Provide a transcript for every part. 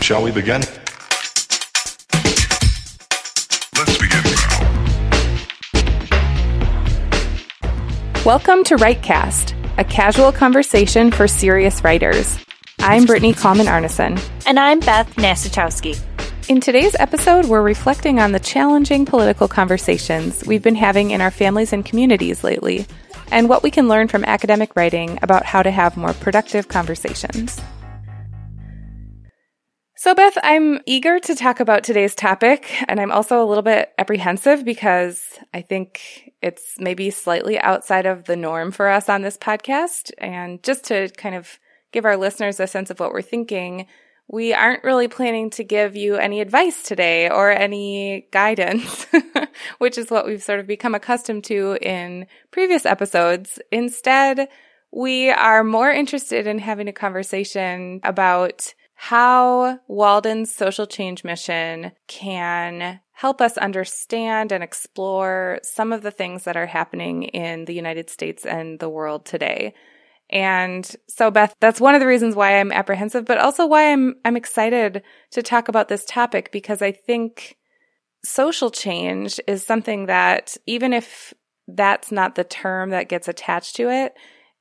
Shall we begin? Let's begin now. Welcome to WriteCast, a casual conversation for serious writers. I'm Brittany Kallman Arneson. And I'm Beth Nastachowski. In today's episode, we're reflecting on the challenging political conversations we've been having in our families and communities lately, and what we can learn from academic writing about how to have more productive conversations. So, Beth, I'm eager to talk about today's topic, and I'm also a little bit apprehensive because I think it's maybe slightly outside of the norm for us on this podcast. And just to kind of give our listeners a sense of what we're thinking, we aren't really planning to give you any advice today or any guidance, which is what we've sort of become accustomed to in previous episodes. Instead, we are more interested in having a conversation about how Walden's social change mission can help us understand and explore some of the things that are happening in the United States and the world today. And so Beth, that's one of the reasons why I'm apprehensive, but also why I'm I'm excited to talk about this topic because I think social change is something that even if that's not the term that gets attached to it,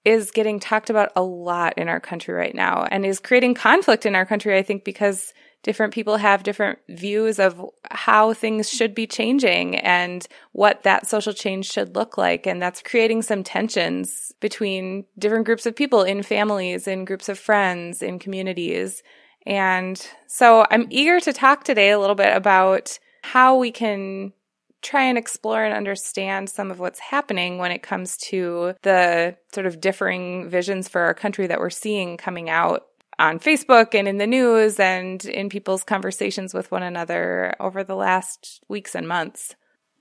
is getting talked about a lot in our country right now and is creating conflict in our country, I think, because different people have different views of how things should be changing and what that social change should look like. And that's creating some tensions between different groups of people in families, in groups of friends, in communities. And so I'm eager to talk today a little bit about how we can try and explore and understand some of what's happening when it comes to the sort of differing visions for our country that we're seeing coming out on Facebook and in the news and in people's conversations with one another over the last weeks and months.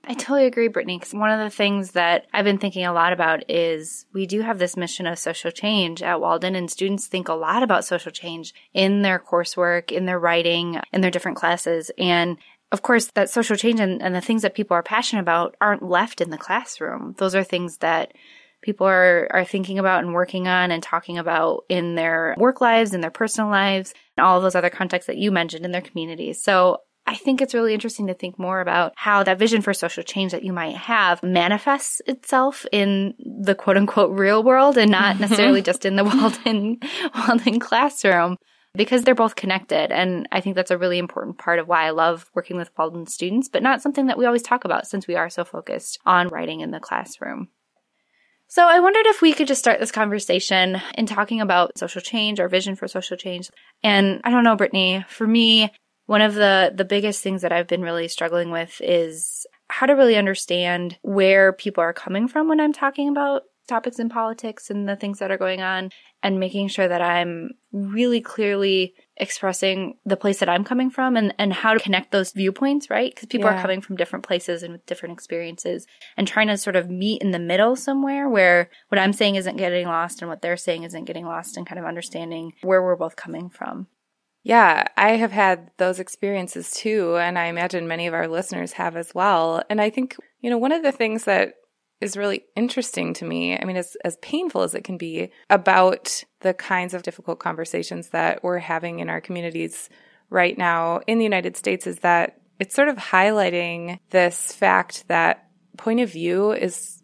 I totally agree, Brittany. Because one of the things that I've been thinking a lot about is we do have this mission of social change at Walden, and students think a lot about social change in their coursework, in their writing, in their different classes. And of course, that social change and, and, the things that people are passionate about aren't left in the classroom. Those are things that people are, are thinking about and working on and talking about in their work lives, in their personal lives, and all of those other contexts that you mentioned in their communities. So I think it's really interesting to think more about how that vision for social change that you might have manifests itself in the quote unquote real world and not necessarily just in the Walden, Walden classroom because they're both connected. And I think that's a really important part of why I love working with Walden students, but not something that we always talk about since we are so focused on writing in the classroom. So I wondered if we could just start this conversation in talking about social change, our vision for social change. And I don't know, Brittany, for me, one of the, the biggest things that I've been really struggling with is how to really understand where people are coming from when I'm talking about topics in politics and the things that are going on and making sure that I'm really clearly expressing the place that I'm coming from and, and how to connect those viewpoints, right? Because people yeah. are coming from different places and with different experiences and trying to sort of meet in the middle somewhere where what I'm saying isn't getting lost and what they're saying isn't getting lost and kind of understanding where we're both coming from. Yeah, I have had those experiences too. And I imagine many of our listeners have as well. And I think, you know, one of the things that is really interesting to me. I mean, as, as painful as it can be about the kinds of difficult conversations that we're having in our communities right now in the United States is that it's sort of highlighting this fact that point of view is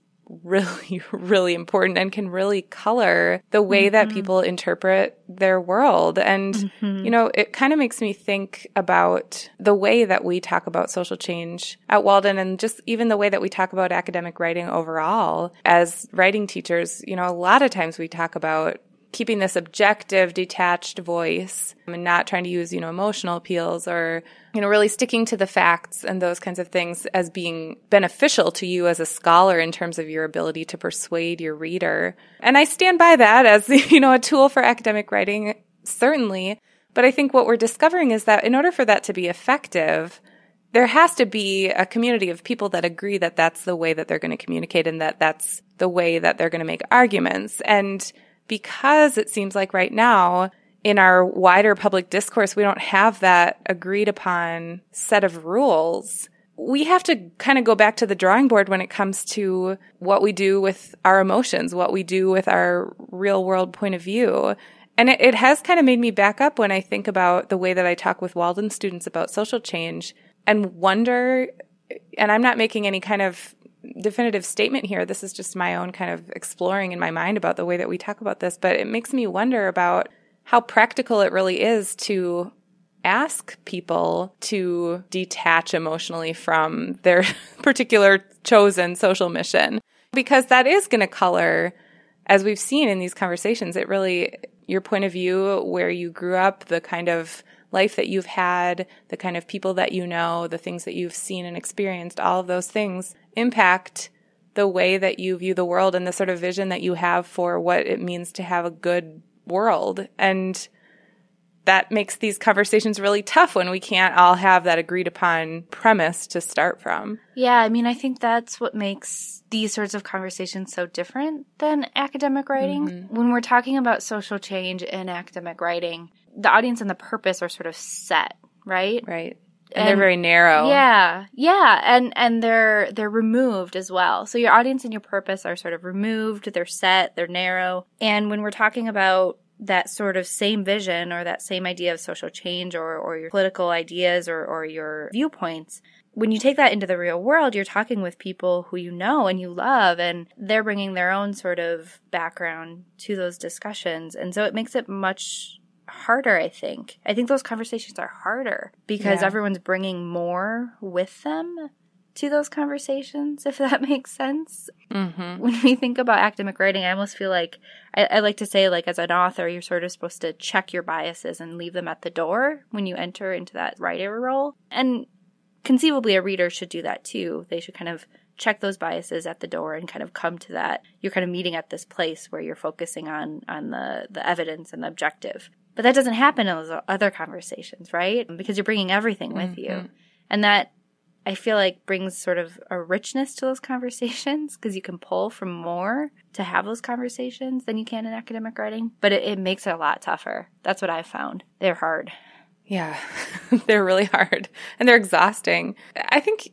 really, really important and can really color the way mm-hmm. that people interpret their world. And, mm-hmm. you know, it kind of makes me think about the way that we talk about social change at Walden and just even the way that we talk about academic writing overall as writing teachers. You know, a lot of times we talk about keeping this objective, detached voice and not trying to use, you know, emotional appeals or, you know, really sticking to the facts and those kinds of things as being beneficial to you as a scholar in terms of your ability to persuade your reader. And I stand by that as, you know, a tool for academic writing, certainly. But I think what we're discovering is that in order for that to be effective, there has to be a community of people that agree that that's the way that they're going to communicate and that that's the way that they're going to make arguments. And because it seems like right now in our wider public discourse, we don't have that agreed upon set of rules. We have to kind of go back to the drawing board when it comes to what we do with our emotions, what we do with our real world point of view. And it, it has kind of made me back up when I think about the way that I talk with Walden students about social change and wonder, and I'm not making any kind of definitive statement here. This is just my own kind of exploring in my mind about the way that we talk about this, but it makes me wonder about how practical it really is to ask people to detach emotionally from their particular chosen social mission because that is going to color as we've seen in these conversations it really your point of view where you grew up the kind of life that you've had the kind of people that you know the things that you've seen and experienced all of those things impact the way that you view the world and the sort of vision that you have for what it means to have a good world and that makes these conversations really tough when we can't all have that agreed upon premise to start from. Yeah, I mean, I think that's what makes these sorts of conversations so different than academic writing. Mm-hmm. When we're talking about social change in academic writing, the audience and the purpose are sort of set, right? Right. And, and, they're very narrow. Yeah. Yeah, and and they're they're removed as well. So your audience and your purpose are sort of removed, they're set, they're narrow. And when we're talking about that sort of same vision or that same idea of social change or, or your political ideas or, or your viewpoints, when you take that into the real world, you're talking with people who you know and you love, and they're bringing their own sort of background to those discussions. And so it makes it much harder, I think. I think those conversations are harder because yeah. everyone's bringing more with them to those conversations, if that makes sense. Mm-hmm. When we think about academic writing, I almost feel like I, I, like to say, like, as an author, you're sort of supposed to check your biases and leave them at the door when you enter into that writer role. And conceivably, a reader should do that too. They should kind of check those biases at the door and kind of come to that. You're kind of meeting at this place where you're focusing on on the the evidence and the objective. But that doesn't happen in those other conversations, right? Because you're bringing everything with mm-hmm. you. And that I feel like brings sort of a richness to those conversations because you can pull from more to have those conversations than you can in academic writing. But it, it makes it a lot tougher. That's what I've found. They're hard. Yeah, they're really hard and they're exhausting. I think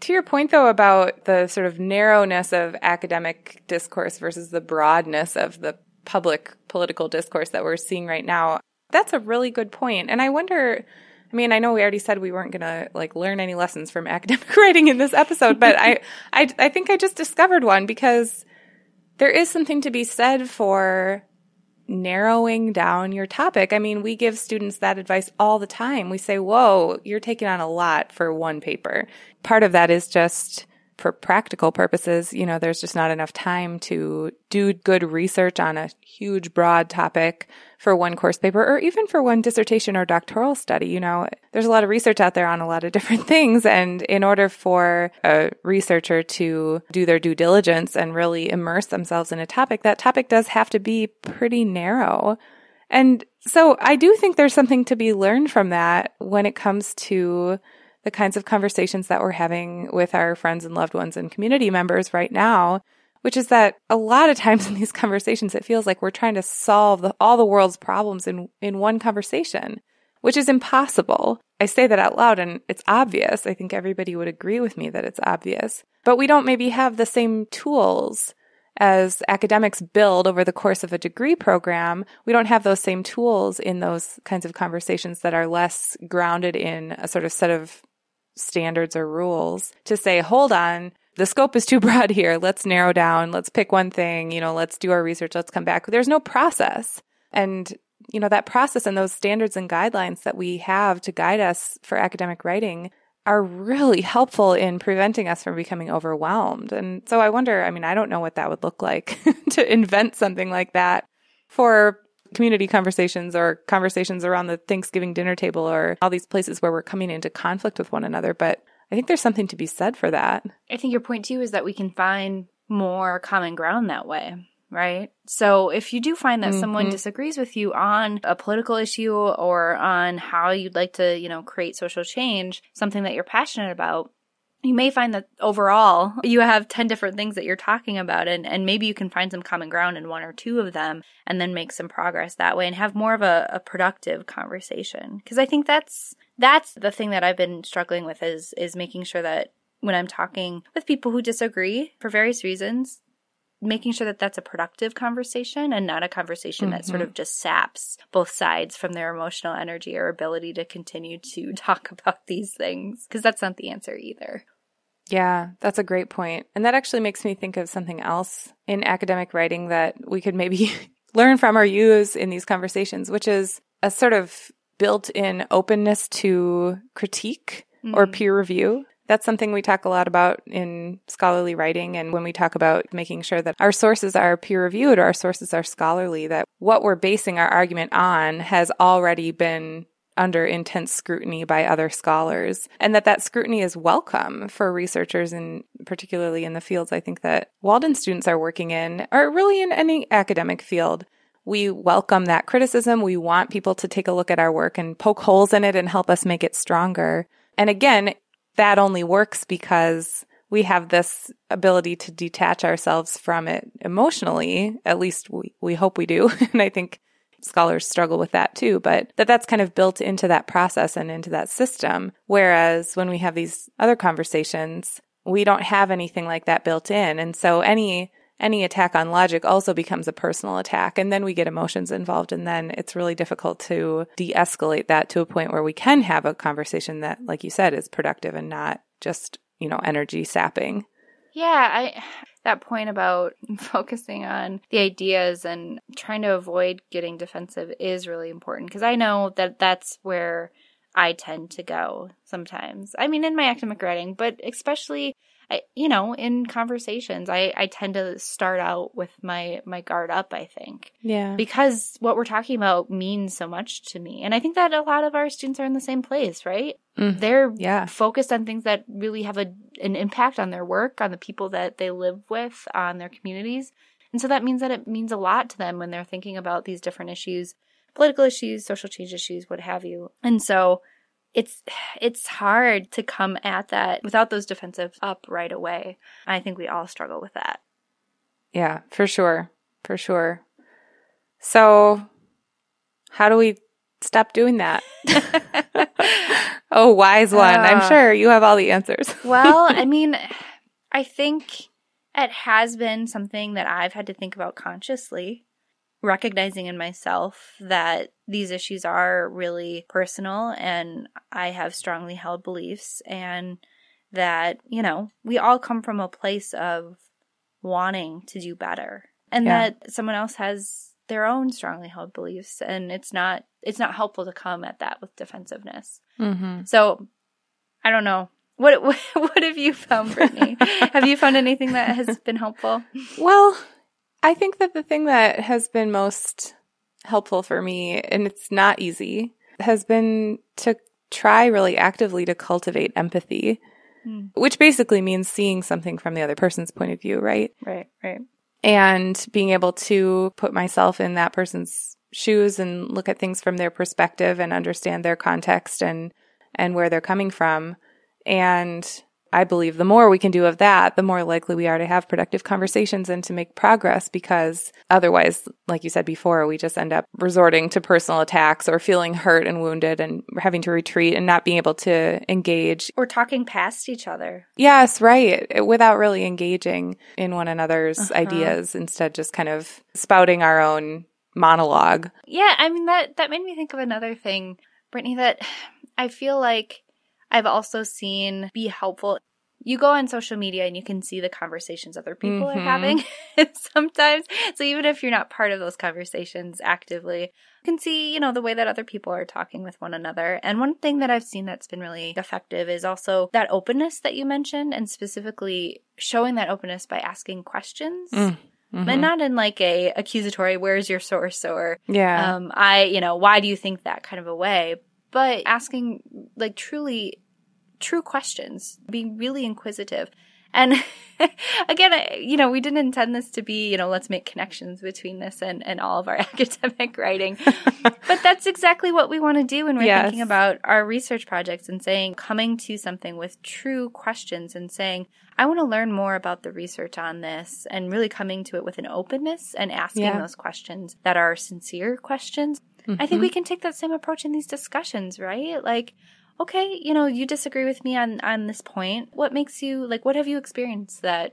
to your point though about the sort of narrowness of academic discourse versus the broadness of the public political discourse that we're seeing right now, that's a really good point. And I wonder I mean, I know we already said we weren't going to like learn any lessons from academic writing in this episode, but I, I, I think I just discovered one because there is something to be said for narrowing down your topic. I mean, we give students that advice all the time. We say, whoa, you're taking on a lot for one paper. Part of that is just for practical purposes, you know, there's just not enough time to do good research on a huge, broad topic for one course paper or even for one dissertation or doctoral study. You know, there's a lot of research out there on a lot of different things. And in order for a researcher to do their due diligence and really immerse themselves in a topic, that topic does have to be pretty narrow. And so I do think there's something to be learned from that when it comes to the kinds of conversations that we're having with our friends and loved ones and community members right now, which is that a lot of times in these conversations, it feels like we're trying to solve the, all the world's problems in, in one conversation, which is impossible. I say that out loud and it's obvious. I think everybody would agree with me that it's obvious, but we don't maybe have the same tools as academics build over the course of a degree program, we don't have those same tools in those kinds of conversations that are less grounded in a sort of set of standards or rules to say, hold on, the scope is too broad here. Let's narrow down. Let's pick one thing. You know, let's do our research. Let's come back. There's no process. And, you know, that process and those standards and guidelines that we have to guide us for academic writing are really helpful in preventing us from becoming overwhelmed. And so I wonder, I mean, I don't know what that would look like to invent something like that for community conversations or conversations around the Thanksgiving dinner table or all these places where we're coming into conflict with one another. But I think there's something to be said for that. I think your point too is that we can find more common ground that way, right? So if you do find that mm-hmm. someone disagrees with you on a political issue or on how you'd like to, you know, create social change, something that you're passionate about, you may find that overall you have 10 different things that you're talking about and, and maybe you can find some common ground in one or two of them and then make some progress that way and have more of a, a productive conversation. Because i think that's that's the thing that i've been struggling with is is making sure that when i'm talking with people who disagree for various reasons making sure that that's a productive conversation and not a conversation that sort mm-hmm. of just saps both sides from their emotional energy or ability to continue to talk about these things. Because that's not the answer either. Yeah, that's a great point. And that actually makes me think of something else in academic writing that we could maybe learn from or use in these conversations, which is a sort of built in openness to critique or Mm. peer review. That's something we talk a lot about in scholarly writing. And when we talk about making sure that our sources are peer reviewed or our sources are scholarly, that what we're basing our argument on has already been under intense scrutiny by other scholars and that that scrutiny is welcome for researchers and particularly in the fields I think that Walden students are working in or really in any academic field. We welcome that criticism. We want people to take a look at our work and poke holes in it and help us make it stronger. And again, that only works because we have this ability to detach ourselves from it emotionally. At least we, we hope we do. and I think scholars struggle with that too, but that that's kind of built into that process and into that system. Whereas when we have these other conversations, we don't have anything like that built in. And so any any attack on logic also becomes a personal attack and then we get emotions involved and then it's really difficult to de-escalate that to a point where we can have a conversation that like you said is productive and not just you know energy sapping Yeah, I that point about focusing on the ideas and trying to avoid getting defensive is really important because I know that that's where I tend to go sometimes. I mean, in my academic writing, but especially, I, you know, in conversations, I, I tend to start out with my my guard up. I think yeah because what we're talking about means so much to me, and I think that a lot of our students are in the same place, right? Mhm. They're Yeah. focused on things that really have a an impact on their work, on the people that they live with, on their communities. And so that means that it means a lot to them when they're thinking about these different issues, political issues, social change issues, what have you. And so it's it's hard to come at that without those defensive up right away. I think we all struggle with that. Yeah, for sure. For sure. So, how do we stop doing that? oh, wise one. I'm Ah. sure you have all the answers. Well, I mean, I think it has been something that I've had to think about consciously, recognizing in myself that these issues are really personal and I have strongly held beliefs, and that, you know, we all come from a place of wanting to do better, and Yeah. that someone else has their own strongly held beliefs and it's not it's not helpful to come at that with defensiveness mm-hmm. so I don't know. What what, what have you found, Brittany? have you found anything that has been helpful? Well, I think that the thing that has been most helpful for me, and it's not easy, has been to try really actively to cultivate empathy, Hmm. which basically means seeing something from the other person's point of view, right? Right, right. and being able to put myself in that person's shoes and look at things from their perspective and understand their context and and where they're coming from and I believe the more we can do of that, the more likely we are to have productive conversations and to make progress because otherwise, like you said before, we just end up resorting to personal attacks or feeling hurt and wounded and having to retreat and not being able to engage. Or talking past each other. Yes, right. Without really engaging in one another's Uh-huh. ideas, instead just kind of spouting our own monologue. Yeah, I mean that that made me think of another thing, Brittany, that I feel like I've also seen be helpful. You go on social media and you can see the conversations other people Mhm. are having sometimes. So even if you're not part of those conversations actively, you can see, you know, the way that other people are talking with one another. And one thing that I've seen that's been really effective is also that openness that you mentioned and specifically showing that openness by asking questions. Mm, Mhm. And not in like a accusatory, where's your source or yeah. um, I, you know, why do you think that kind of a way? But asking like truly true questions, being really inquisitive. And again, I- you know, we didn't intend this to be, you know, let's make connections between this and, and all of our academic writing. but that's exactly what we want to do when we're Yes. thinking about our research projects and saying, coming to something with true questions and saying, I want to learn more about the research on this and really coming to it with an openness and asking Yeah. those questions that are sincere questions. I Mm-hmm. think we can take that same approach in these discussions, right? Like, okay, you know, you disagree with me on on this point. What makes you like what have you experienced that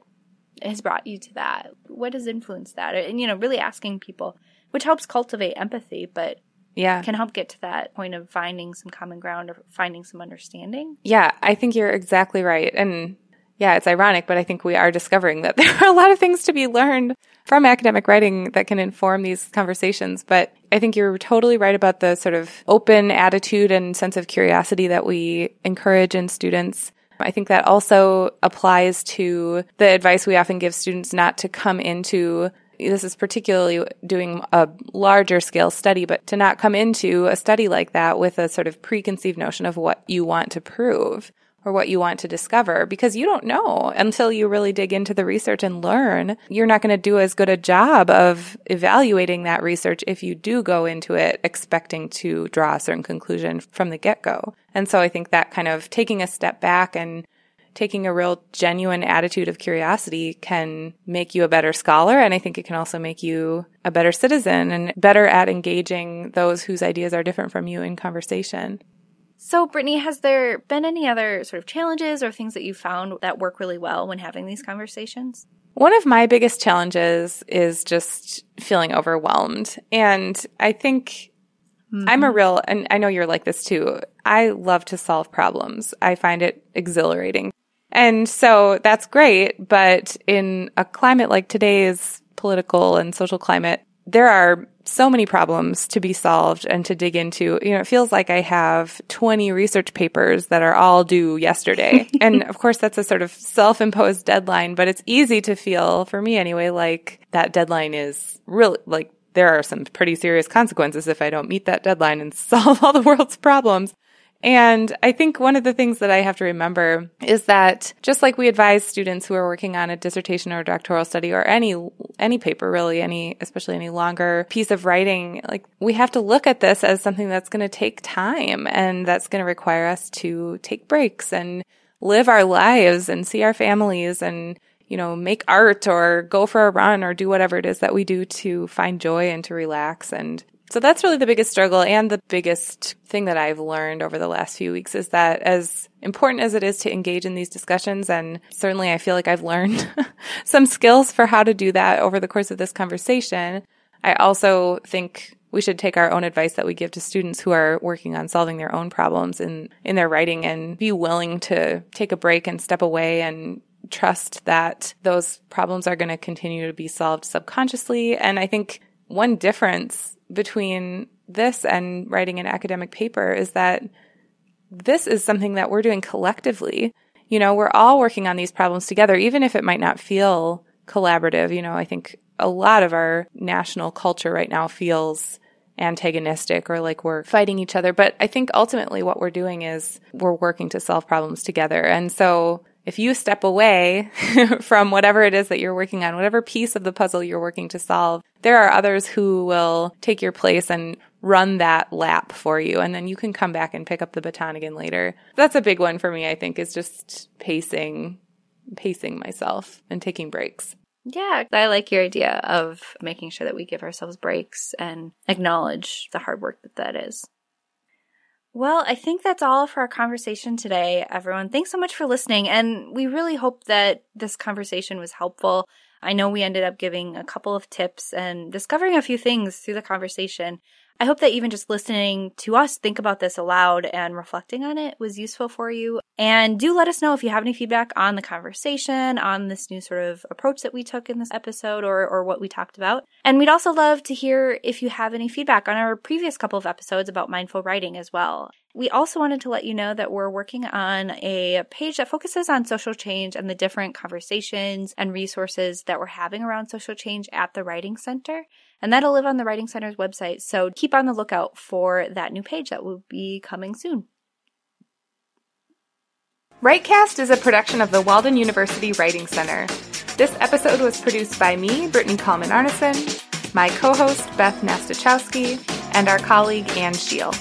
has brought you to that? What has influenced that? And, you know, really asking people, which helps cultivate empathy, but Yeah. can help get to that point of finding some common ground or finding some understanding. Yeah, I think you're exactly right. And yeah, it's ironic, but I think we are discovering that there are a lot of things to be learned from academic writing that can inform these conversations. But I think you're totally right about the sort of open attitude and sense of curiosity that we encourage in students. I think that also applies to the advice we often give students not to come into this is particularly doing a larger scale study, but to not come into a study like that with a sort of preconceived notion of what you want to prove or what you want to discover because you don't know until you really dig into the research and learn. You're not going to do as good a job of evaluating that research if you do go into it expecting to draw a certain conclusion from the get go. And so I think that kind of taking a step back and taking a real genuine attitude of curiosity can make you a better scholar. And I think it can also make you a better citizen and better at engaging those whose ideas are different from you in conversation. So, Brittany, has there been any other sort of challenges or things that you found that work really well when having these conversations? One of my biggest challenges is just feeling overwhelmed. And I think I'm a mm-hmm. real, and I know you're like this too. I love to solve problems. I find it exhilarating. And so that's great. But in a climate like today's political and social climate, there are so many problems to be solved and to dig into. You know, it feels like I have 20 research papers that are all due yesterday. and of course, that's a sort of self imposed deadline, but it's easy to feel, for me anyway, like that deadline is really like there are some pretty serious consequences if I don't meet that deadline and solve all the world's problems. And I think one of the things that I have to remember is that just like we advise students who are working on a dissertation or a doctoral study or any any paper really, any especially any longer piece of writing, like we have to look at this as something that's going to take time and that's going to require us to take breaks and live our lives and see our families and you know, make art or go for a run or do whatever it is that we do to find joy and to relax and so that's really the biggest struggle and the biggest thing that I've learned over the last few weeks is that as important as it is to engage in these discussions, and certainly I feel like I've learned some skills for how to do that over the course of this conversation, I also think we should take our own advice that we give to students who are working on solving their own problems in, in their writing and be willing to take a break and step away and trust that those problems are going to continue to be solved subconsciously. And I think one difference between this and writing an academic paper is that this is something that we're doing collectively. You know, we're all working on these problems together, even if it might not feel collaborative. You know, I think a lot of our national culture right now feels antagonistic or like we're fighting each other. But I think ultimately what we're doing is we're working to solve problems together. And so if you step away from whatever it is that you're working on, whatever piece of the puzzle you're working to solve, there are others who will take your place and run that lap for you. And then you can come back and pick up the baton again later. That's a big one for me, I think, is just pacing, pacing myself and taking breaks. Yeah, I like your idea of making sure that we give ourselves breaks and acknowledge the hard work that that is. Well, I think that's all for our conversation today, everyone. Thanks so much for listening. And we really hope that this conversation was helpful. I know we ended up giving a couple of tips and discovering a few things through the conversation. I hope that even just listening to us think about this aloud and reflecting on it was useful for you. And do let us know if you have any feedback on the conversation, on this new sort of approach that we took in this episode or, or what we talked about. And we'd also love to hear if you have any feedback on our previous couple of episodes about mindful writing as well. We also wanted to let you know that we're working on a page that focuses on social change and the different conversations and resources that we're having around social change at the Writing Center. And that'll live on the Writing Center's website. So keep on the lookout for that new page that will be coming soon. Writecast is a production of the Walden University Writing Center. This episode was produced by me, Brittany Kallman Arneson, my co host, Beth Nastachowski, and our colleague, Anne Scheel.